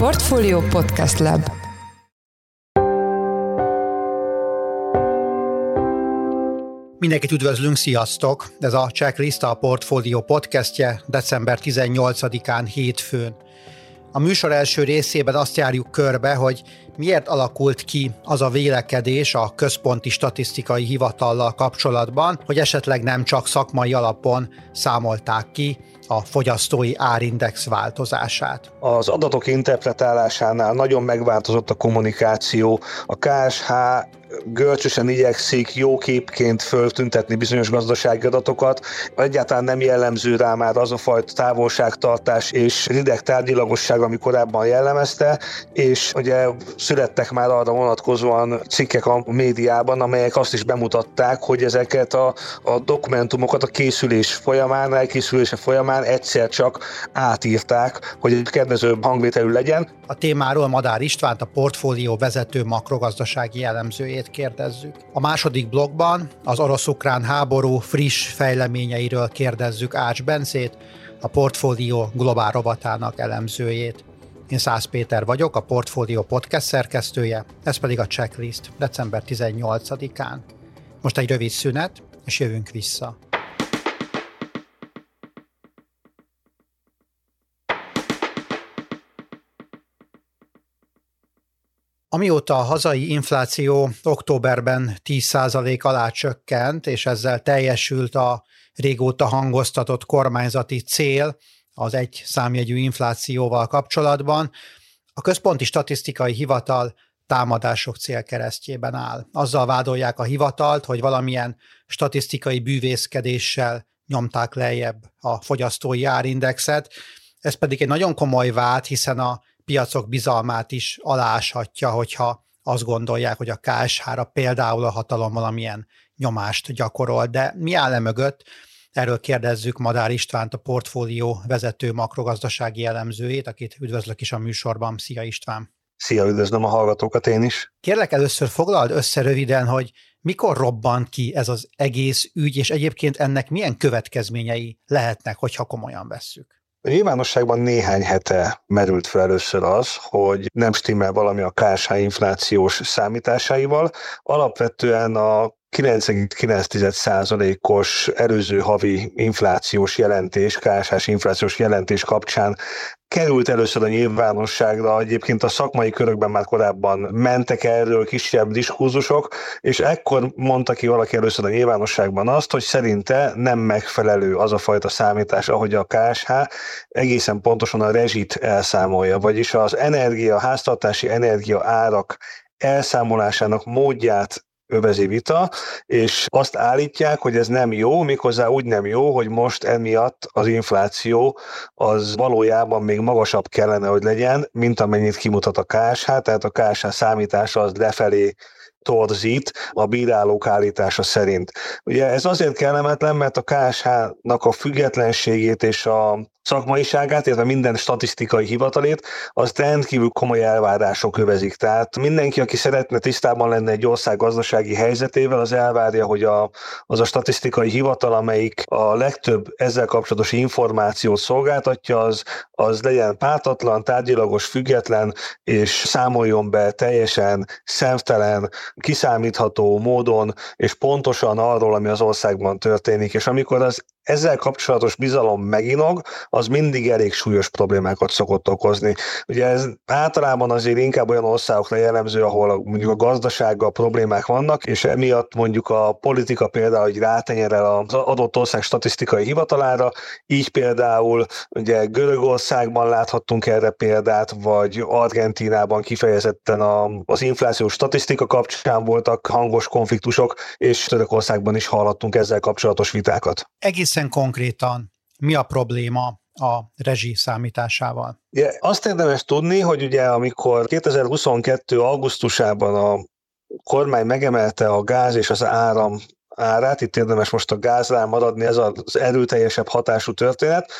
Portfolio Podcast Lab Mindenkit üdvözlünk, sziasztok! Ez a Checklist a Portfolio podcastje december 18-án hétfőn. A műsor első részében azt járjuk körbe, hogy miért alakult ki az a vélekedés a központi statisztikai hivatallal kapcsolatban, hogy esetleg nem csak szakmai alapon számolták ki a fogyasztói árindex változását. Az adatok interpretálásánál nagyon megváltozott a kommunikáció. A KSH görcsösen igyekszik jó képként föltüntetni bizonyos gazdasági adatokat. Egyáltalán nem jellemző rá már az a fajta távolságtartás és rideg tárgyilagosság, ami korábban jellemezte, és ugye születtek már arra vonatkozóan cikkek a médiában, amelyek azt is bemutatták, hogy ezeket a, a dokumentumokat a készülés folyamán, elkészülése folyamán egyszer csak átírták, hogy kedvezőbb hangvételű legyen. A témáról Madár Istvánt, a portfólió vezető makrogazdasági elemzőjét kérdezzük. A második blogban az orosz-ukrán háború friss fejleményeiről kérdezzük Ács Bencét, a portfólió globál rovatának elemzőjét. Én Szász Péter vagyok, a Portfolio podcast szerkesztője, ez pedig a checklist december 18-án. Most egy rövid szünet, és jövünk vissza. Amióta a hazai infláció októberben 10% alá csökkent, és ezzel teljesült a régóta hangoztatott kormányzati cél, az egy számjegyű inflációval kapcsolatban. A Központi Statisztikai Hivatal támadások célkeresztjében áll. Azzal vádolják a hivatalt, hogy valamilyen statisztikai bűvészkedéssel nyomták lejjebb a fogyasztói árindexet. Ez pedig egy nagyon komoly vád, hiszen a piacok bizalmát is aláshatja, hogyha azt gondolják, hogy a KSH-ra például a hatalom valamilyen nyomást gyakorol. De mi áll e mögött? Erről kérdezzük Madár Istvánt, a portfólió vezető makrogazdasági elemzőjét, akit üdvözlök is a műsorban. Szia István! Szia, üdvözlöm a hallgatókat én is! Kérlek először foglald össze röviden, hogy mikor robbant ki ez az egész ügy, és egyébként ennek milyen következményei lehetnek, hogyha komolyan vesszük? Nyilvánosságban néhány hete merült fel először az, hogy nem stimmel valami a KSH inflációs számításaival. Alapvetően a 9,9%-os előző havi inflációs jelentés, KSH inflációs jelentés kapcsán került először a nyilvánosságra, egyébként a szakmai körökben már korábban mentek erről kisebb diskurzusok, és ekkor mondta ki valaki először a nyilvánosságban azt, hogy szerinte nem megfelelő az a fajta számítás, ahogy a KSH egészen pontosan a rezsit elszámolja, vagyis az energia, háztartási energia árak elszámolásának módját övezi vita, és azt állítják, hogy ez nem jó, méghozzá úgy nem jó, hogy most emiatt az infláció az valójában még magasabb kellene, hogy legyen, mint amennyit kimutat a KSH, tehát a KSH számítása az lefelé torzít a bírálók állítása szerint. Ugye ez azért kellemetlen, mert a KSH-nak a függetlenségét és a szakmaiságát, illetve minden statisztikai hivatalét, az rendkívül komoly elvárások övezik. Tehát mindenki, aki szeretne tisztában lenni egy ország gazdasági helyzetével, az elvárja, hogy a, az a statisztikai hivatal, amelyik a legtöbb ezzel kapcsolatos információt szolgáltatja, az, az legyen pártatlan, tárgyilagos, független, és számoljon be teljesen szemtelen, kiszámítható módon, és pontosan arról, ami az országban történik. És amikor az ezzel kapcsolatos bizalom meginog, az mindig elég súlyos problémákat szokott okozni. Ugye ez általában azért inkább olyan országokra jellemző, ahol mondjuk a gazdasággal problémák vannak, és emiatt mondjuk a politika például, hogy rátenyerel az adott ország statisztikai hivatalára, így például ugye Görögországban láthattunk erre példát, vagy Argentínában kifejezetten a, az inflációs statisztika kapcsán voltak hangos konfliktusok, és Törökországban is hallhattunk ezzel kapcsolatos vitákat. Egészen egészen konkrétan mi a probléma a rezsi számításával? Ja, azt érdemes tudni, hogy ugye amikor 2022. augusztusában a kormány megemelte a gáz és az áram árát, itt érdemes most a gázrá maradni, ez az erőteljesebb hatású történet,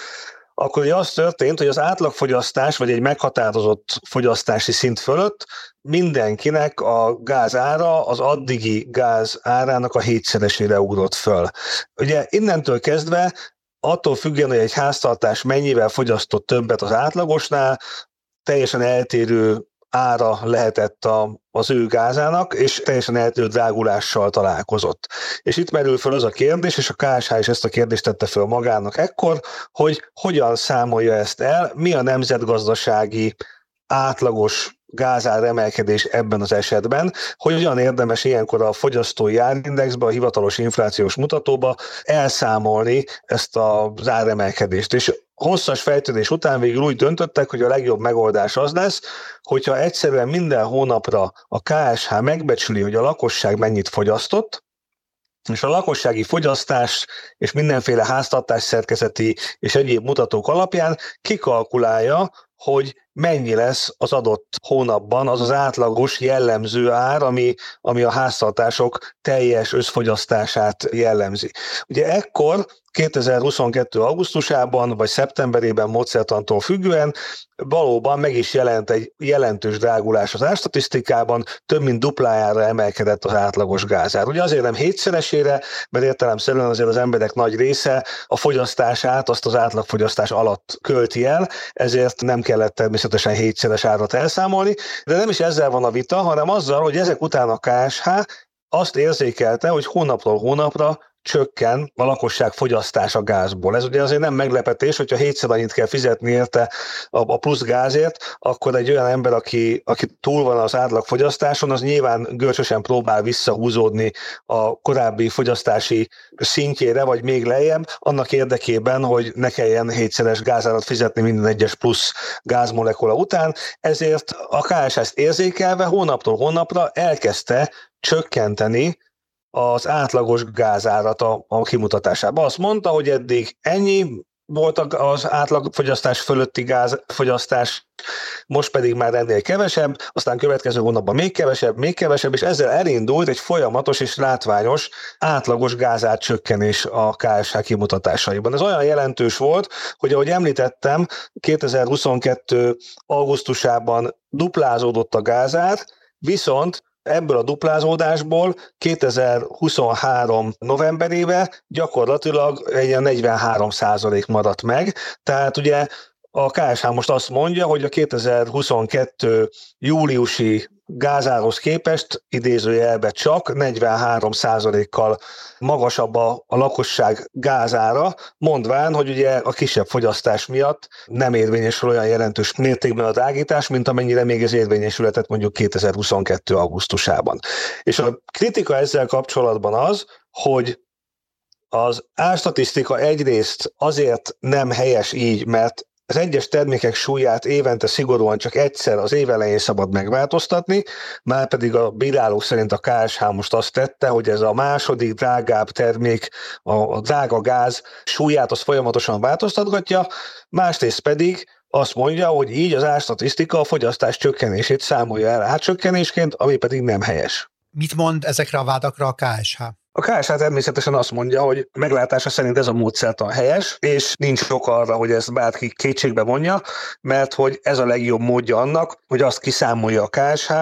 akkor ugye az történt, hogy az átlagfogyasztás, vagy egy meghatározott fogyasztási szint fölött mindenkinek a gáz ára az addigi gáz árának a hétszeresére ugrott föl. Ugye innentől kezdve attól függően, hogy egy háztartás mennyivel fogyasztott többet az átlagosnál, teljesen eltérő ára lehetett a, az ő gázának, és teljesen eltérő drágulással találkozott. És itt merül fel az a kérdés, és a KSH is ezt a kérdést tette fel magának ekkor, hogy hogyan számolja ezt el, mi a nemzetgazdasági átlagos gázár emelkedés ebben az esetben, hogy hogyan érdemes ilyenkor a fogyasztói árindexbe, a hivatalos inflációs mutatóba elszámolni ezt az áremelkedést. És hosszas fejtődés után végül úgy döntöttek, hogy a legjobb megoldás az lesz, hogyha egyszerűen minden hónapra a KSH megbecsüli, hogy a lakosság mennyit fogyasztott, és a lakossági fogyasztás és mindenféle háztartás szerkezeti és egyéb mutatók alapján kikalkulálja, hogy mennyi lesz az adott hónapban az az átlagos jellemző ár, ami, ami a háztartások teljes összfogyasztását jellemzi. Ugye ekkor 2022. augusztusában vagy szeptemberében módszertantól függően valóban meg is jelent egy jelentős drágulás az árstatisztikában, több mint duplájára emelkedett az átlagos gázár. Ugye azért nem hétszeresére, mert értelemszerűen azért az emberek nagy része a fogyasztását azt az átlagfogyasztás alatt költi el, ezért nem kellett természetesen hétszeres árat elszámolni, de nem is ezzel van a vita, hanem azzal, hogy ezek után a KSH azt érzékelte, hogy hónapról hónapra csökken a lakosság fogyasztása gázból. Ez ugye azért nem meglepetés, hogyha hétszer annyit kell fizetni érte a, plusz gázért, akkor egy olyan ember, aki, aki túl van az átlag fogyasztáson, az nyilván görcsösen próbál visszahúzódni a korábbi fogyasztási szintjére, vagy még lejjebb, annak érdekében, hogy ne kelljen hétszeres gázárat fizetni minden egyes plusz gázmolekula után, ezért a KS ezt érzékelve hónaptól hónapra elkezdte csökkenteni az átlagos gázárat a, a kimutatásában. Azt mondta, hogy eddig ennyi volt az átlagfogyasztás fölötti gázfogyasztás, most pedig már ennél kevesebb, aztán következő hónapban még kevesebb, még kevesebb, és ezzel elindult egy folyamatos és látványos átlagos gázát csökkenés a KSH kimutatásaiban. Ez olyan jelentős volt, hogy ahogy említettem, 2022. augusztusában duplázódott a gázát, viszont ebből a duplázódásból 2023 novemberébe gyakorlatilag egy 43 százalék maradt meg, tehát ugye a KSH most azt mondja, hogy a 2022 júliusi gázához képest idézőjelbe csak 43 kal magasabb a, a lakosság gázára, mondván, hogy ugye a kisebb fogyasztás miatt nem érvényesül olyan jelentős mértékben a drágítás, mint amennyire még ez érvényesületett mondjuk 2022. augusztusában. És a kritika ezzel kapcsolatban az, hogy az árstatisztika egyrészt azért nem helyes így, mert az egyes termékek súlyát évente szigorúan csak egyszer az év elején szabad megváltoztatni, már pedig a bírálók szerint a KSH most azt tette, hogy ez a második drágább termék, a, a drága gáz súlyát az folyamatosan változtatgatja, másrészt pedig azt mondja, hogy így az árstatisztika a fogyasztás csökkenését számolja el árcsökkenésként, ami pedig nem helyes. Mit mond ezekre a vádakra a KSH? A KSH természetesen azt mondja, hogy meglátása szerint ez a módszertan helyes, és nincs sok arra, hogy ezt bárki kétségbe vonja, mert hogy ez a legjobb módja annak, hogy azt kiszámolja a KSH,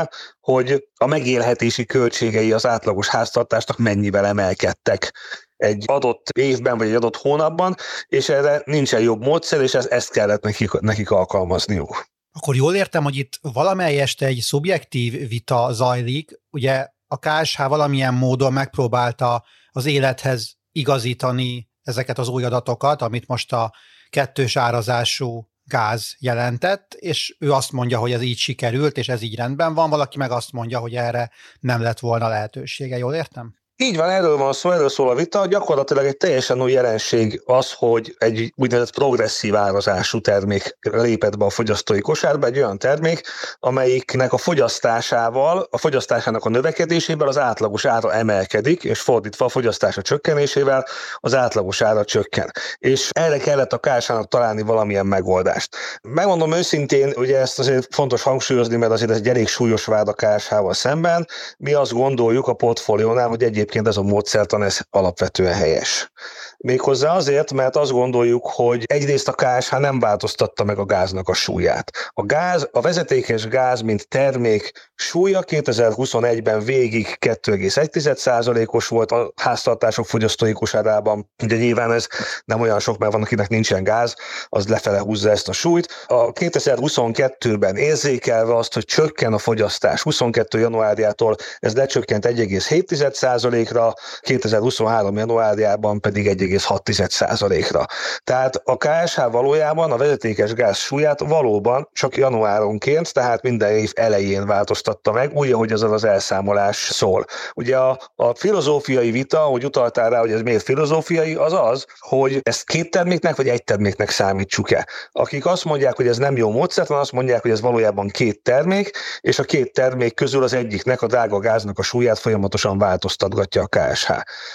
hogy a megélhetési költségei az átlagos háztartásnak mennyivel emelkedtek egy adott évben vagy egy adott hónapban, és erre nincsen jobb módszer, és ezt kellett nekik, nekik alkalmazniuk. Akkor jól értem, hogy itt valamelyest egy szubjektív vita zajlik, ugye a KSH valamilyen módon megpróbálta az élethez igazítani ezeket az új adatokat, amit most a kettős árazású gáz jelentett, és ő azt mondja, hogy ez így sikerült, és ez így rendben van, valaki meg azt mondja, hogy erre nem lett volna lehetősége, jól értem? Így van, erről van szó, erről szól a vita. Gyakorlatilag egy teljesen új jelenség az, hogy egy úgynevezett progresszív árazású termék lépett be a fogyasztói kosárba, egy olyan termék, amelyiknek a fogyasztásával, a fogyasztásának a növekedésével az átlagos ára emelkedik, és fordítva a fogyasztása csökkenésével az átlagos ára csökken. És erre kellett a kársának találni valamilyen megoldást. Megmondom őszintén, ugye ezt azért fontos hangsúlyozni, mert azért ez egy elég súlyos vád a KSH-val szemben. Mi azt gondoljuk a portfóliónál, hogy egyéb egyébként ez a módszertan ez alapvetően helyes. Méghozzá azért, mert azt gondoljuk, hogy egyrészt a KSH nem változtatta meg a gáznak a súlyát. A gáz, a vezetékes gáz, mint termék súlya 2021-ben végig 2,1%-os volt a háztartások fogyasztói kosárában. Ugye nyilván ez nem olyan sok, mert van, akinek nincsen gáz, az lefele húzza ezt a súlyt. A 2022-ben érzékelve azt, hogy csökken a fogyasztás, 22 januárjától ez lecsökkent 1,7%-ra, 2023 januárjában pedig 1,6%-ra. Tehát a KSH valójában a vezetékes gáz súlyát valóban csak januáronként, tehát minden év elején változtatta meg, úgy, ahogy az az elszámolás szól. Ugye a, a filozófiai vita, hogy utaltál rá, hogy ez miért filozófiai, az az, hogy ezt két terméknek vagy egy terméknek számítsuk-e. Akik azt mondják, hogy ez nem jó módszertan, azt mondják, hogy ez valójában két termék, és a két termék közül az egyiknek, a drága gáznak a súlyát folyamatosan változtatgatja a KSH.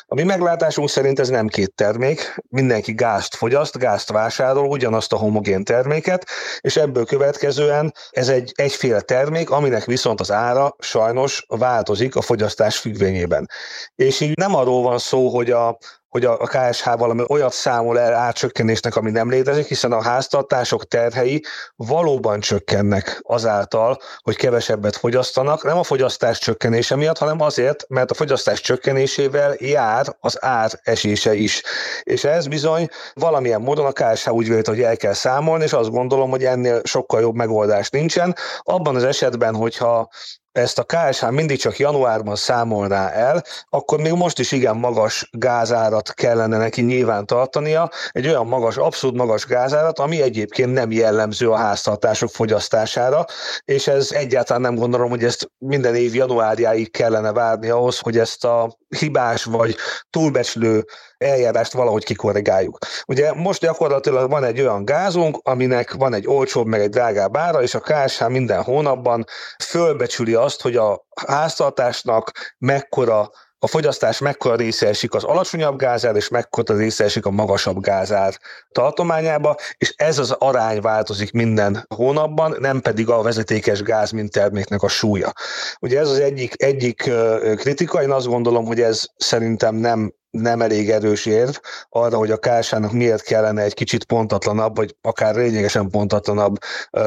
A mi meglátásunk szerint ez nem két termék, mindenki gázt fogyaszt, gázt vásárol, ugyanazt a homogén terméket, és ebből következően ez egy egyféle termék, aminek viszont az ára sajnos változik a fogyasztás függvényében. És így nem arról van szó, hogy a hogy a, KSH valami olyat számol el átcsökkenésnek, ami nem létezik, hiszen a háztartások terhei valóban csökkennek azáltal, hogy kevesebbet fogyasztanak, nem a fogyasztás csökkenése miatt, hanem azért, mert a fogyasztás csökkenésével jár az ár esése is. És ez bizony valamilyen módon a KSH úgy vélt, hogy el kell számolni, és azt gondolom, hogy ennél sokkal jobb megoldás nincsen. Abban az esetben, hogyha ezt a KSH mindig csak januárban számolná el, akkor még most is igen magas gázárat kellene neki nyilván tartania, egy olyan magas, abszolút magas gázárat, ami egyébként nem jellemző a háztartások fogyasztására, és ez egyáltalán nem gondolom, hogy ezt minden év januárjáig kellene várni ahhoz, hogy ezt a hibás vagy túlbecslő eljárást valahogy kikorrigáljuk. Ugye most gyakorlatilag van egy olyan gázunk, aminek van egy olcsóbb, meg egy drágább ára, és a KSH minden hónapban fölbecsüli azt, hogy a háztartásnak mekkora a fogyasztás mekkora része esik az alacsonyabb gázár, és mekkora része esik a magasabb gázár tartományába, és ez az arány változik minden hónapban, nem pedig a vezetékes gáz, mint terméknek a súlya. Ugye ez az egyik, egyik kritika, én azt gondolom, hogy ez szerintem nem nem elég erős érv arra, hogy a KSH-nak miért kellene egy kicsit pontatlanabb, vagy akár lényegesen pontatlanabb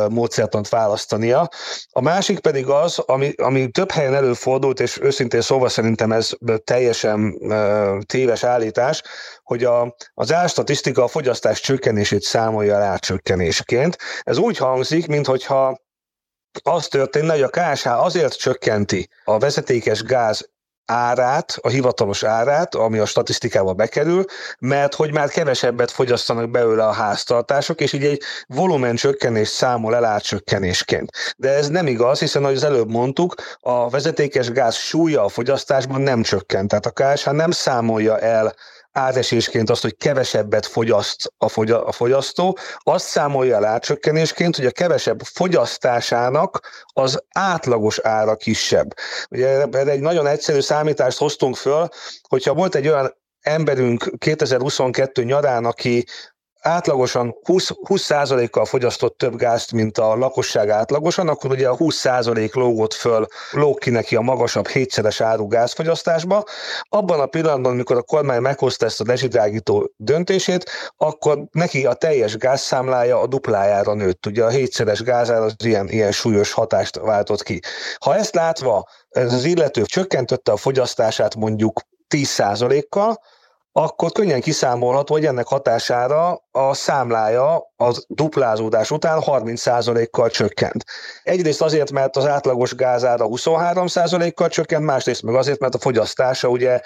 módszertant választania. A másik pedig az, ami, ami több helyen előfordult, és őszintén szóval szerintem ez teljesen téves állítás, hogy a, az árstatisztika a fogyasztás csökkenését számolja el árcsökkenésként. Ez úgy hangzik, mintha az történne, hogy a KSH azért csökkenti a vezetékes gáz árát, a hivatalos árát, ami a statisztikába bekerül, mert hogy már kevesebbet fogyasztanak belőle a háztartások, és így egy volumen csökkenés számol el átcsökkenésként. De ez nem igaz, hiszen ahogy az előbb mondtuk, a vezetékes gáz súlya a fogyasztásban nem csökkent. Tehát a KSH nem számolja el átesésként azt, hogy kevesebbet fogyaszt a, fogy- a fogyasztó, azt számolja el átcsökkenésként, hogy a kevesebb fogyasztásának az átlagos ára kisebb. Ugye erre egy nagyon egyszerű számítást hoztunk föl, hogyha volt egy olyan emberünk 2022 nyarán, aki átlagosan 20, 20%-kal fogyasztott több gázt, mint a lakosság átlagosan, akkor ugye a 20% lógott föl, lóg ki neki a magasabb hétszeres áru gázfogyasztásba. Abban a pillanatban, amikor a kormány meghozta ezt a dezsidrágító döntését, akkor neki a teljes gázszámlája a duplájára nőtt. Ugye a hétszeres gázár az ilyen, ilyen súlyos hatást váltott ki. Ha ezt látva ez az illető csökkentötte a fogyasztását mondjuk 10%-kal, akkor könnyen kiszámolható, hogy ennek hatására a számlája a duplázódás után 30%-kal csökkent. Egyrészt azért, mert az átlagos gázára 23%-kal csökkent, másrészt meg azért, mert a fogyasztása ugye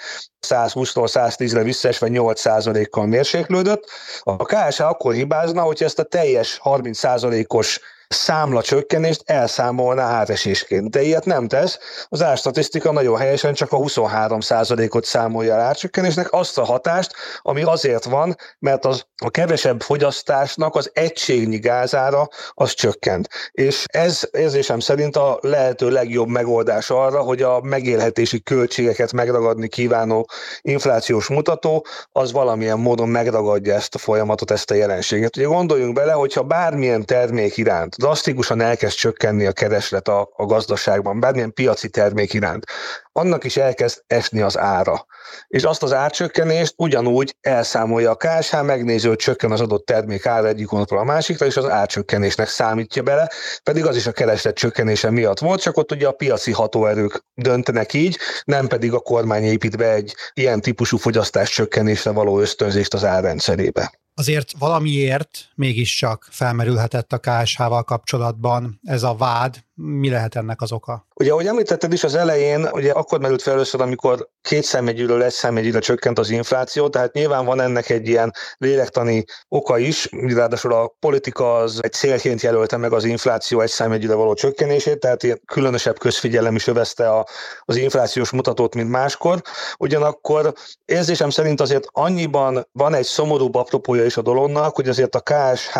120-tól 110-re visszaesve 8%-kal mérséklődött. A KSH akkor hibázna, hogy ezt a teljes 30%-os számla csökkenést elszámolná átesésként. De ilyet nem tesz. Az árstatisztika nagyon helyesen csak a 23%-ot számolja átcsökkenésnek, azt a hatást, ami azért van, mert az a kevesebb fogyasztásnak az egységnyi gázára az csökkent. És ez érzésem szerint a lehető legjobb megoldás arra, hogy a megélhetési költségeket megragadni kívánó inflációs mutató, az valamilyen módon megragadja ezt a folyamatot, ezt a jelenséget. Ugye gondoljunk bele, hogyha bármilyen termék iránt drasztikusan elkezd csökkenni a kereslet a, a gazdaságban, bármilyen piaci termék iránt, annak is elkezd esni az ára. És azt az árcsökkenést ugyanúgy elszámolja a KSH, megnézi, hogy csökken az adott termék ára egyik hónapról a másikra, és az árcsökkenésnek számítja bele, pedig az is a kereslet csökkenése miatt volt, csak ott ugye a piaci hatóerők döntenek így, nem pedig a kormány épít be egy ilyen típusú fogyasztás csökkenésre való ösztönzést az árrendszerébe azért valamiért mégiscsak felmerülhetett a KSH-val kapcsolatban ez a vád, mi lehet ennek az oka? Ugye, ahogy említetted is az elején, ugye akkor merült fel először, amikor két számjegyűről egy számjegyűre csökkent az infláció, tehát nyilván van ennek egy ilyen lélektani oka is, ráadásul a politika az egy célként jelölte meg az infláció egy számjegyűre való csökkenését, tehát ilyen különösebb közfigyelem is övezte a, az inflációs mutatót, mint máskor. Ugyanakkor érzésem szerint azért annyiban van egy szomorúbb apropója is a dolognak, hogy azért a KSH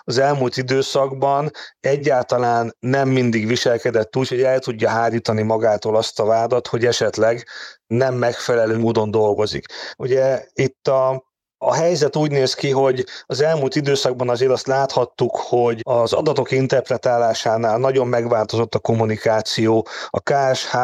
az elmúlt időszakban egyáltalán nem mindig mindig viselkedett úgy, hogy el tudja hárítani magától azt a vádat, hogy esetleg nem megfelelő módon dolgozik. Ugye itt a, a helyzet úgy néz ki, hogy az elmúlt időszakban azért azt láthattuk, hogy az adatok interpretálásánál nagyon megváltozott a kommunikáció. A KSH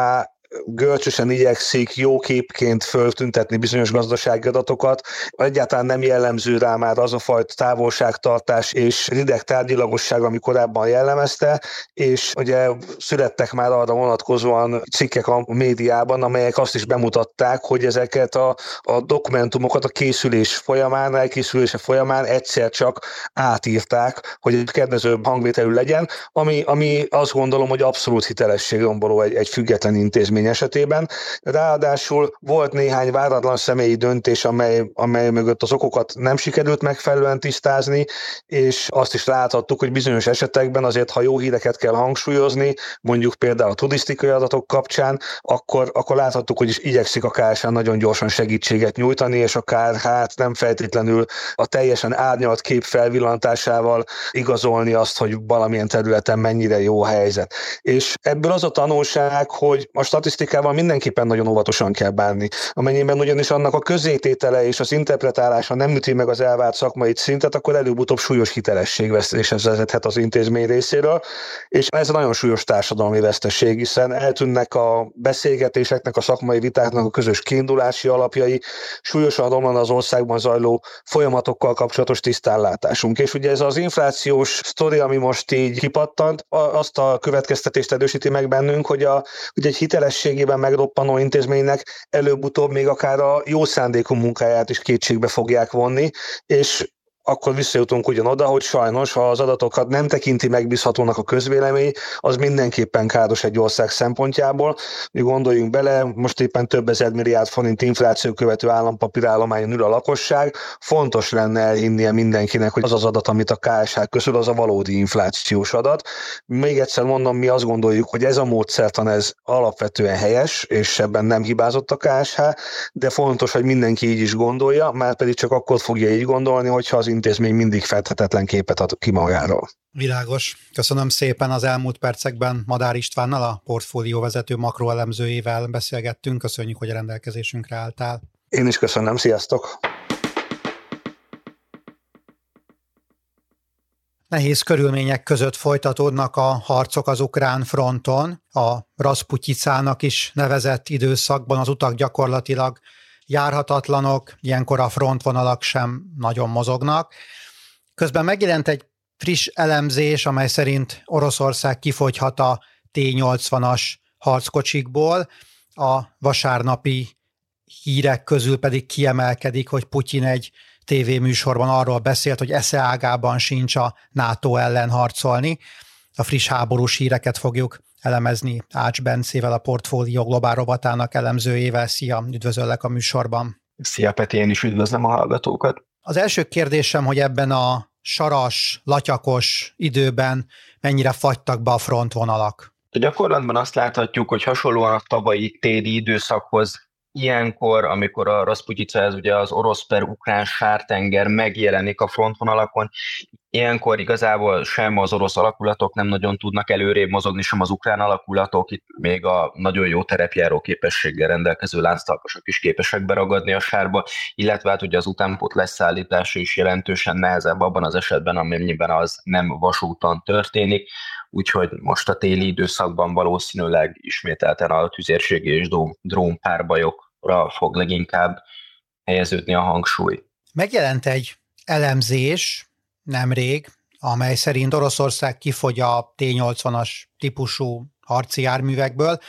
görcsösen igyekszik jó képként föltüntetni bizonyos gazdasági adatokat. Egyáltalán nem jellemző rá már az a fajta távolságtartás és rideg tárgyilagosság, ami korábban jellemezte, és ugye születtek már arra vonatkozóan cikkek a médiában, amelyek azt is bemutatták, hogy ezeket a, a dokumentumokat a készülés folyamán, elkészülése folyamán egyszer csak átírták, hogy egy kedvezőbb hangvételű legyen, ami, ami azt gondolom, hogy abszolút hitelességromboló egy, egy független intézmény intézmény esetében. Ráadásul volt néhány váratlan személyi döntés, amely, amely mögött az okokat nem sikerült megfelelően tisztázni, és azt is láthattuk, hogy bizonyos esetekben azért, ha jó híreket kell hangsúlyozni, mondjuk például a turisztikai adatok kapcsán, akkor, akkor láthattuk, hogy is igyekszik a KSH nagyon gyorsan segítséget nyújtani, és akár hát nem feltétlenül a teljesen árnyalt kép felvillantásával igazolni azt, hogy valamilyen területen mennyire jó a helyzet. És ebből az a tanulság, hogy a statisztikával mindenképpen nagyon óvatosan kell bánni. Amennyiben ugyanis annak a közététele és az interpretálása nem üti meg az elvárt szakmai szintet, akkor előbb-utóbb súlyos hitelességvesztéshez vezethet az intézmény részéről, és ez nagyon súlyos társadalmi veszteség, hiszen eltűnnek a beszélgetéseknek, a szakmai vitáknak a közös kiindulási alapjai, súlyosan romlan az országban zajló folyamatokkal kapcsolatos tisztánlátásunk. És ugye ez az inflációs sztori, ami most így kipattant, azt a következtetést erősíti meg bennünk, hogy, a, hogy egy hiteles hitelességében megroppanó intézménynek előbb-utóbb még akár a jó szándékú munkáját is kétségbe fogják vonni, és akkor visszajutunk ugyanoda, hogy sajnos, ha az adatokat nem tekinti megbízhatónak a közvélemény, az mindenképpen káros egy ország szempontjából. Mi gondoljunk bele, most éppen több ezer milliárd forint infláció követő állampapírállományon ül a lakosság. Fontos lenne elhinnie mindenkinek, hogy az az adat, amit a KSH közül, az a valódi inflációs adat. Még egyszer mondom, mi azt gondoljuk, hogy ez a módszertan ez alapvetően helyes, és ebben nem hibázott a KSH, de fontos, hogy mindenki így is gondolja, már pedig csak akkor fogja így gondolni, hogyha az intézmény mindig fedhetetlen képet ad ki magáról. Világos. Köszönöm szépen az elmúlt percekben Madár Istvánnal, a portfólió vezető makroelemzőjével beszélgettünk. Köszönjük, hogy a rendelkezésünkre álltál. Én is köszönöm, sziasztok! Nehéz körülmények között folytatódnak a harcok az ukrán fronton. A Rasputyicának is nevezett időszakban az utak gyakorlatilag járhatatlanok, ilyenkor a frontvonalak sem nagyon mozognak. Közben megjelent egy friss elemzés, amely szerint Oroszország kifogyhat a T-80-as harckocsikból, a vasárnapi hírek közül pedig kiemelkedik, hogy Putyin egy tévéműsorban arról beszélt, hogy esze ágában sincs a NATO ellen harcolni. A friss háborús híreket fogjuk elemezni Ács Bencével, a Portfólió Globál rovatának elemzőjével. Szia, üdvözöllek a műsorban. Szia Peti, én is üdvözlöm a hallgatókat. Az első kérdésem, hogy ebben a saras, latyakos időben mennyire fagytak be a frontvonalak? A gyakorlatban azt láthatjuk, hogy hasonlóan a tavalyi téli időszakhoz ilyenkor, amikor a Rasputica, ez ugye az orosz per ukrán sártenger megjelenik a frontvonalakon, ilyenkor igazából sem az orosz alakulatok nem nagyon tudnak előrébb mozogni, sem az ukrán alakulatok, itt még a nagyon jó terepjáró képességgel rendelkező lánctalpasok is képesek beragadni a sárba, illetve hát ugye az utánpót leszállítása is jelentősen nehezebb abban az esetben, amennyiben az nem vasúton történik, úgyhogy most a téli időszakban valószínűleg ismételten a tüzérségi és drón párbajokra fog leginkább helyeződni a hangsúly. Megjelent egy elemzés nemrég, amely szerint Oroszország kifogy a T-80-as típusú harci járművekből.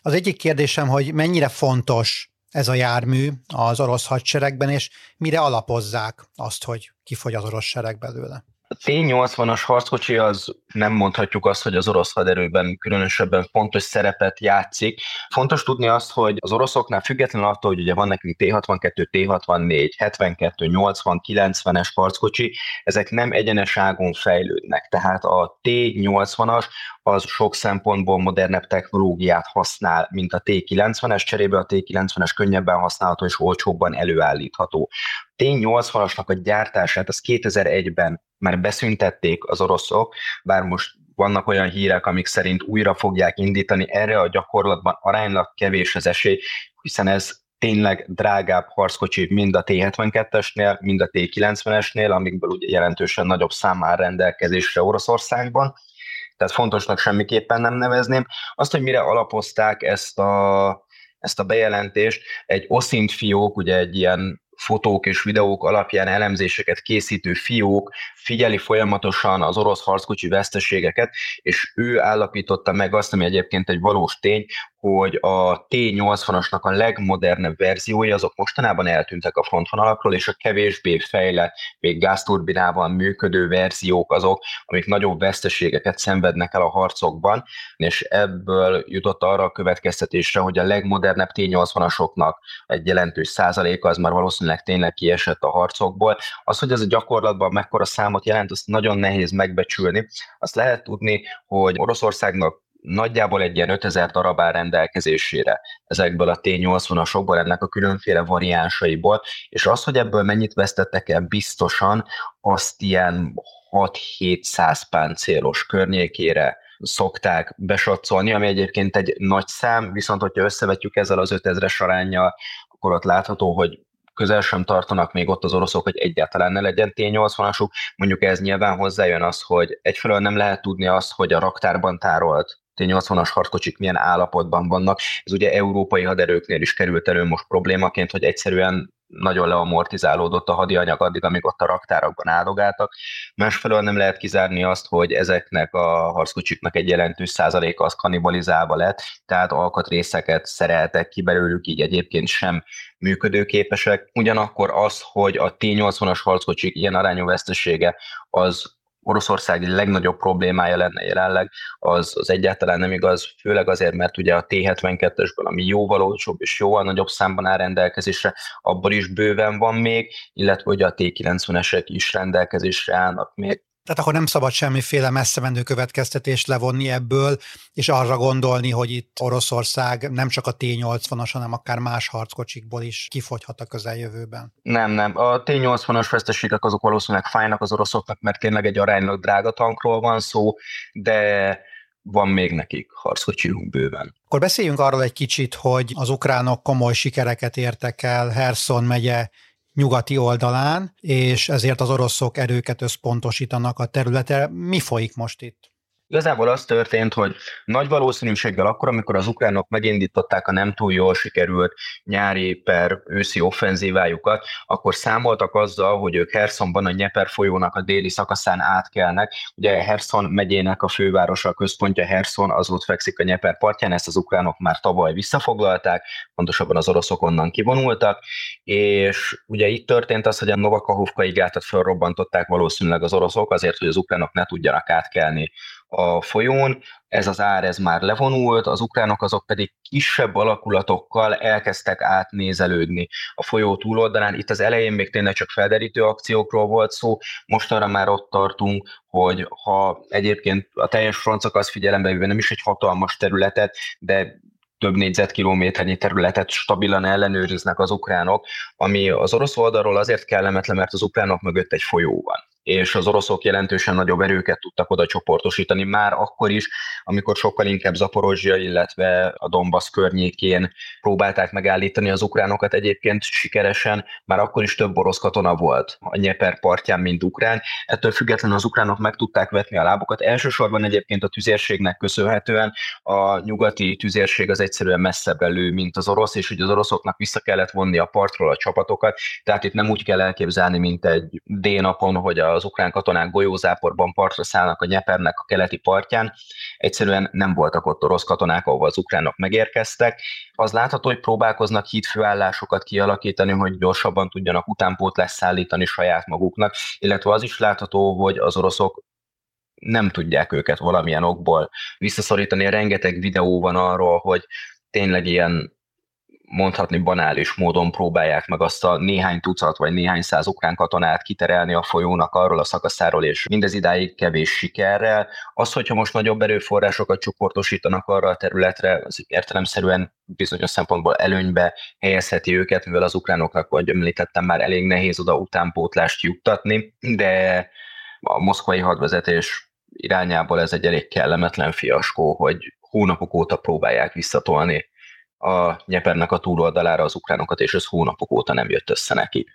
Az egyik kérdésem, hogy mennyire fontos ez a jármű az orosz hadseregben, és mire alapozzák azt, hogy kifogy az orosz sereg belőle? A T-80-as harckocsi az nem mondhatjuk azt, hogy az orosz haderőben különösebben fontos szerepet játszik. Fontos tudni azt, hogy az oroszoknál függetlenül attól, hogy ugye van nekünk T-62, T-64, 72, 80, 90-es harckocsi, ezek nem egyenes ágon fejlődnek. Tehát a T-80-as az sok szempontból modernebb technológiát használ, mint a T90-es, cserébe a T90-es könnyebben használható és olcsóbban előállítható. T80-asnak a gyártását az 2001-ben már beszüntették az oroszok, bár most vannak olyan hírek, amik szerint újra fogják indítani, erre a gyakorlatban aránylag kevés az esély, hiszen ez tényleg drágább harckocsi mind a T-72-esnél, mind a T-90-esnél, amikből ugye jelentősen nagyobb szám rendelkezésre Oroszországban tehát fontosnak semmiképpen nem nevezném. Azt, hogy mire alapozták ezt a, ezt a bejelentést, egy oszint fiók, ugye egy ilyen fotók és videók alapján elemzéseket készítő fiók figyeli folyamatosan az orosz harckocsi veszteségeket, és ő állapította meg azt, ami egyébként egy valós tény, hogy a T-80-asnak a legmodernebb verziói azok mostanában eltűntek a frontvonalakról, és a kevésbé fejlett, még gázturbinával működő verziók azok, amik nagyobb veszteségeket szenvednek el a harcokban, és ebből jutott arra a következtetésre, hogy a legmodernebb T-80-asoknak egy jelentős százaléka az már valószínűleg tényleg kiesett a harcokból. Az, hogy ez a gyakorlatban mekkora számot jelent, azt nagyon nehéz megbecsülni. Azt lehet tudni, hogy Oroszországnak nagyjából egy ilyen 5000 darab áll rendelkezésére ezekből a T80-asokból, ennek a különféle variánsaiból, és az, hogy ebből mennyit vesztettek el biztosan, azt ilyen 6-700 páncélos környékére szokták besatszolni, ami egyébként egy nagy szám, viszont hogyha összevetjük ezzel az 5000-es arányjal, akkor ott látható, hogy közel sem tartanak még ott az oroszok, hogy egyáltalán ne legyen T-80-asuk. Mondjuk ez nyilván hozzájön az, hogy egyfelől nem lehet tudni azt, hogy a raktárban tárolt T-80-as harckocsik milyen állapotban vannak. Ez ugye európai haderőknél is került elő most problémaként, hogy egyszerűen nagyon leamortizálódott a hadianyag addig, amíg ott a raktárakban áldogáltak. Másfelől nem lehet kizárni azt, hogy ezeknek a harckocsiknak egy jelentős százaléka az kanibalizálva lett, tehát alkatrészeket szereltek ki belőlük, így egyébként sem működőképesek. Ugyanakkor az, hogy a T-80-as harckocsik ilyen arányú vesztesége, az Oroszország legnagyobb problémája lenne jelenleg, az, az egyáltalán nem igaz, főleg azért, mert ugye a T-72-esből, ami jóval olcsóbb és jóval nagyobb számban áll rendelkezésre, abból is bőven van még, illetve ugye a T-90-esek is rendelkezésre állnak még. Tehát akkor nem szabad semmiféle messze menő következtetést levonni ebből, és arra gondolni, hogy itt Oroszország nem csak a T-80-as, hanem akár más harckocsikból is kifogyhat a közeljövőben. Nem, nem. A T-80-as veszteségek azok valószínűleg fájnak az oroszoknak, mert tényleg egy aránylag drága tankról van szó, de van még nekik harckocsijunk bőven. Akkor beszéljünk arról egy kicsit, hogy az ukránok komoly sikereket értek el Herson megye nyugati oldalán, és ezért az oroszok erőket összpontosítanak a területre. Mi folyik most itt? Igazából az történt, hogy nagy valószínűséggel akkor, amikor az ukránok megindították a nem túl jól sikerült nyári per őszi offenzívájukat, akkor számoltak azzal, hogy ők Hersonban a Nyeper folyónak a déli szakaszán átkelnek. Ugye Herson megyének a fővárosa, a központja Herson, az ott fekszik a Nyeper partján, ezt az ukránok már tavaly visszafoglalták, pontosabban az oroszok onnan kivonultak, és ugye itt történt az, hogy a Novakahovkai gátat felrobbantották valószínűleg az oroszok azért, hogy az ukránok ne tudjanak átkelni a folyón, ez az ár ez már levonult, az ukránok azok pedig kisebb alakulatokkal elkezdtek átnézelődni a folyó túloldalán. Itt az elején még tényleg csak felderítő akciókról volt szó, mostanra már ott tartunk, hogy ha egyébként a teljes frontszakasz figyelembe véve nem is egy hatalmas területet, de több négyzetkilométernyi területet stabilan ellenőriznek az ukránok, ami az orosz oldalról azért kellemetlen, mert az ukránok mögött egy folyó van és az oroszok jelentősen nagyobb erőket tudtak oda csoportosítani már akkor is, amikor sokkal inkább Zaporozsia, illetve a Donbass környékén próbálták megállítani az ukránokat egyébként sikeresen, már akkor is több orosz katona volt a Nyeper partján, mint ukrán. Ettől függetlenül az ukránok meg tudták vetni a lábukat. Elsősorban egyébként a tüzérségnek köszönhetően a nyugati tüzérség az egyszerűen messzebb elő, mint az orosz, és hogy az oroszoknak vissza kellett vonni a partról a csapatokat, tehát itt nem úgy kell elképzelni, mint egy D-napon, hogy a az ukrán katonák golyózáporban partra szállnak a Nyepernek a keleti partján. Egyszerűen nem voltak ott orosz katonák, ahol az ukránok megérkeztek. Az látható, hogy próbálkoznak hídfőállásokat kialakítani, hogy gyorsabban tudjanak utánpótlást szállítani saját maguknak, illetve az is látható, hogy az oroszok nem tudják őket valamilyen okból visszaszorítani. Rengeteg videó van arról, hogy tényleg ilyen mondhatni banális módon próbálják meg azt a néhány tucat vagy néhány száz ukrán katonát kiterelni a folyónak arról a szakaszáról, és mindez idáig kevés sikerrel. Az, hogyha most nagyobb erőforrásokat csoportosítanak arra a területre, az értelemszerűen bizonyos szempontból előnybe helyezheti őket, mivel az ukránoknak, vagy említettem már, elég nehéz oda utánpótlást juttatni, de a moszkvai hadvezetés irányából ez egy elég kellemetlen fiaskó, hogy hónapok óta próbálják visszatolni a Nyepernek a túloldalára az ukránokat, és ez hónapok óta nem jött össze neki.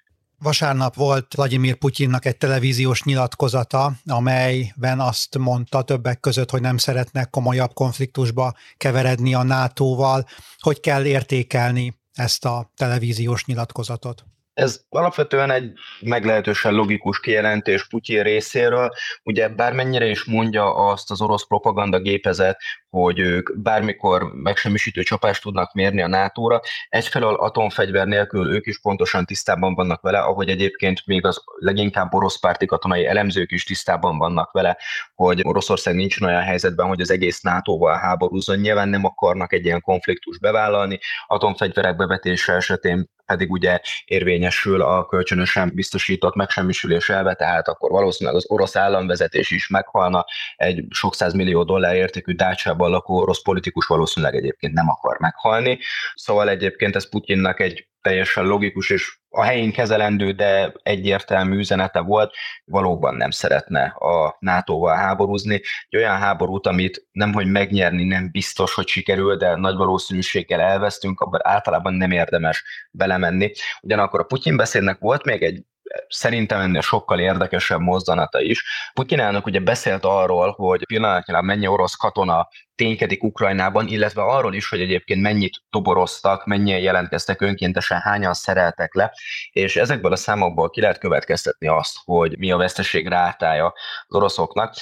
Vasárnap volt Vladimir Putyinnak egy televíziós nyilatkozata, amelyben azt mondta többek között, hogy nem szeretnek komolyabb konfliktusba keveredni a NATO-val. Hogy kell értékelni ezt a televíziós nyilatkozatot? Ez alapvetően egy meglehetősen logikus kijelentés Putyin részéről. Ugye bármennyire is mondja azt az orosz propaganda gépezet, hogy ők bármikor megsemmisítő csapást tudnak mérni a NATO-ra, egyfelől atomfegyver nélkül ők is pontosan tisztában vannak vele, ahogy egyébként még az leginkább orosz párti katonai elemzők is tisztában vannak vele, hogy Oroszország nincs olyan helyzetben, hogy az egész NATO-val háborúzzon. Nyilván nem akarnak egy ilyen konfliktus bevállalni, atomfegyverek bevetése esetén pedig ugye érvényesül a kölcsönösen biztosított megsemmisülés elve, tehát akkor valószínűleg az orosz államvezetés is meghalna, egy sok millió dollár értékű dácsában lakó orosz politikus valószínűleg egyébként nem akar meghalni. Szóval egyébként ez Putyinnak egy teljesen logikus és a helyén kezelendő, de egyértelmű üzenete volt, valóban nem szeretne a NATO-val háborúzni. Egy olyan háborút, amit nem hogy megnyerni nem biztos, hogy sikerül, de nagy valószínűséggel elvesztünk, abban általában nem érdemes belemenni. Ugyanakkor a Putyin beszédnek volt még egy szerintem ennél sokkal érdekesebb mozzanata is. Putyin elnök ugye beszélt arról, hogy pillanatnyilag mennyi orosz katona ténykedik Ukrajnában, illetve arról is, hogy egyébként mennyit toboroztak, mennyien jelentkeztek önkéntesen, hányan szereltek le, és ezekből a számokból ki lehet következtetni azt, hogy mi a veszteség rátája az oroszoknak.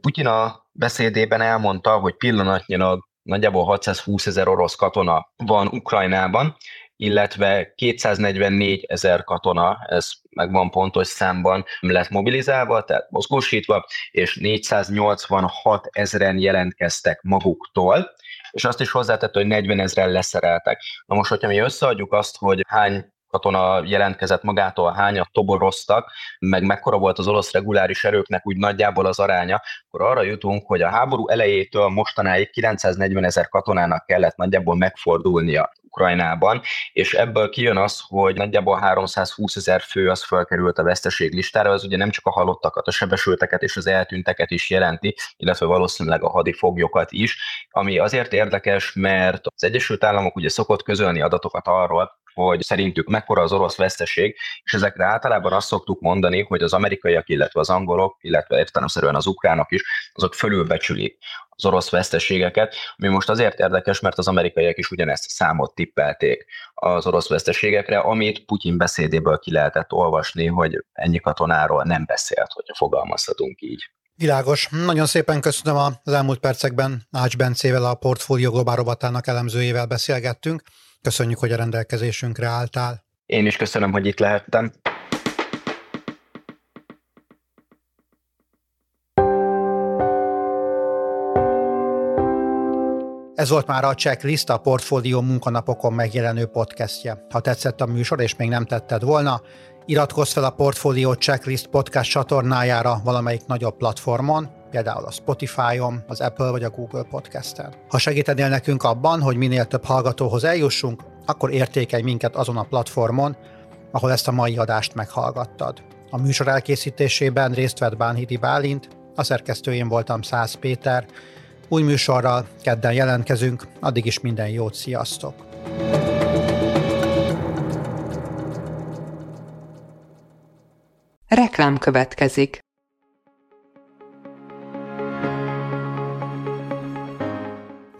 Putyin a beszédében elmondta, hogy pillanatnyilag nagyjából 620 ezer orosz katona van Ukrajnában, illetve 244 ezer katona, ez megvan pontos számban lett mobilizálva, tehát mozgósítva, és 486 ezeren jelentkeztek maguktól, és azt is hozzátett, hogy 40 ezeren leszereltek. Na most, hogyha mi összeadjuk azt, hogy hány katona jelentkezett magától, hányat toboroztak, meg mekkora volt az orosz reguláris erőknek úgy nagyjából az aránya, akkor arra jutunk, hogy a háború elejétől mostanáig 940 ezer katonának kellett nagyjából megfordulnia Ukrajnában, és ebből kijön az, hogy nagyjából 320 ezer fő az felkerült a veszteség listára, az ugye nem csak a halottakat, a sebesülteket és az eltűnteket is jelenti, illetve valószínűleg a hadifoglyokat is, ami azért érdekes, mert az Egyesült Államok ugye szokott közölni adatokat arról, hogy szerintük mekkora az orosz veszteség, és ezekre általában azt szoktuk mondani, hogy az amerikaiak, illetve az angolok, illetve értelemszerűen az ukránok is, azok fölülbecsülik az orosz veszteségeket, ami most azért érdekes, mert az amerikaiak is ugyanezt a számot tippelték az orosz veszteségekre, amit Putyin beszédéből ki lehetett olvasni, hogy ennyi katonáról nem beszélt, hogyha fogalmazhatunk így. Világos. Nagyon szépen köszönöm az elmúlt percekben Ács Bencével, a Portfólió Globál rovatának elemzőjével beszélgettünk. Köszönjük, hogy a rendelkezésünkre álltál. Én is köszönöm, hogy itt lehettem. Ez volt már a Checklist, a Portfólió munkanapokon megjelenő podcastje. Ha tetszett a műsor, és még nem tetted volna, iratkozz fel a Portfólió Checklist podcast csatornájára valamelyik nagyobb platformon, például a Spotify-on, az Apple vagy a Google Podcast-en. Ha segítenél nekünk abban, hogy minél több hallgatóhoz eljussunk, akkor értékelj minket azon a platformon, ahol ezt a mai adást meghallgattad. A műsor elkészítésében részt vett Bánhidi Bálint, a szerkesztőjén voltam Száz Péter. Új műsorral kedden jelentkezünk, addig is minden jót, sziasztok! Reklám következik.